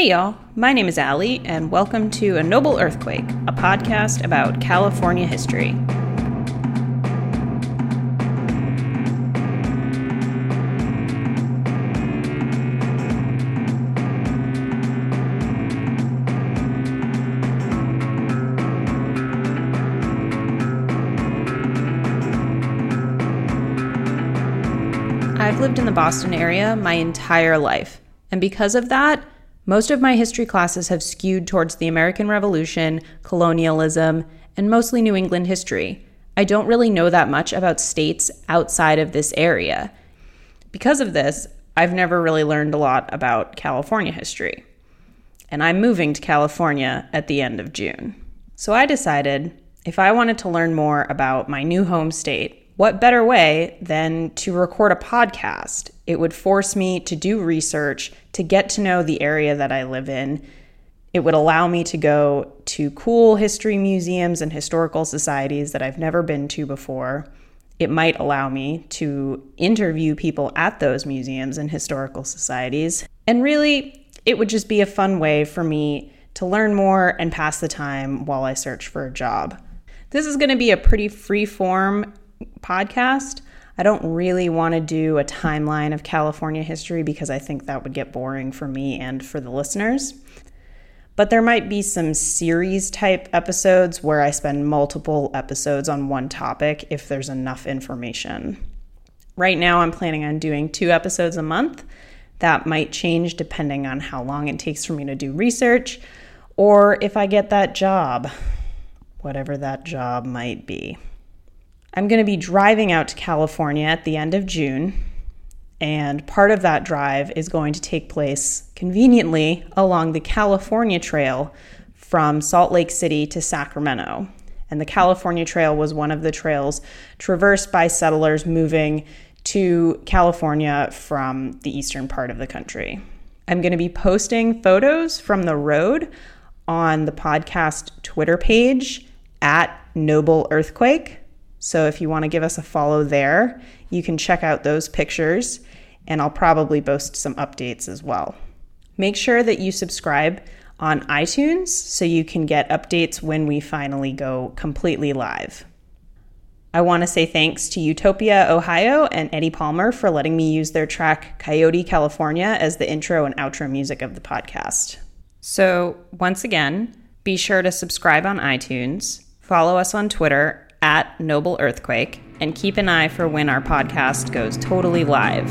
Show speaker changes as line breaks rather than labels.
Hey y'all, my name is Allie, and welcome to A Noble Earthquake, a podcast about California history. I've lived in the Boston area my entire life, and because of that, most of my history classes have skewed towards the American Revolution, colonialism, and mostly New England history. I don't really know that much about states outside of this area. Because of this, I've never really learned a lot about California history. And I'm moving to California at the end of June. So I decided if I wanted to learn more about my new home state, what better way than to record a podcast? It would force me to do research, to get to know the area that I live in. It would allow me to go to cool history museums and historical societies that I've never been to before. It might allow me to interview people at those museums and historical societies. And really, it would just be a fun way for me to learn more and pass the time while I search for a job. This is going to be a pretty free form podcast. I don't really want to do a timeline of California history because I think that would get boring for me and for the listeners. But there might be some series type episodes where I spend multiple episodes on one topic if there's enough information. Right now, I'm planning on doing two episodes a month. That might change depending on how long it takes for me to do research or if I get that job, whatever that job might be. I'm going to be driving out to California at the end of June, and part of that drive is going to take place conveniently along the California Trail from Salt Lake City to Sacramento. And the California Trail was one of the trails traversed by settlers moving to California from the eastern part of the country. I'm going to be posting photos from the road on the podcast Twitter page at Noble Earthquake. So if you want to give us a follow there, you can check out those pictures, and I'll probably post some updates as well. Make sure that you subscribe on iTunes so you can get updates when we finally go completely live. I want to say thanks to Utopia, Ohio, and Eddie Palmer for letting me use their track Coyote, California as the intro and outro music of the podcast. So, once again, be sure to subscribe on iTunes, follow us on Twitter at Noble Earthquake and keep an eye for when our podcast goes totally live.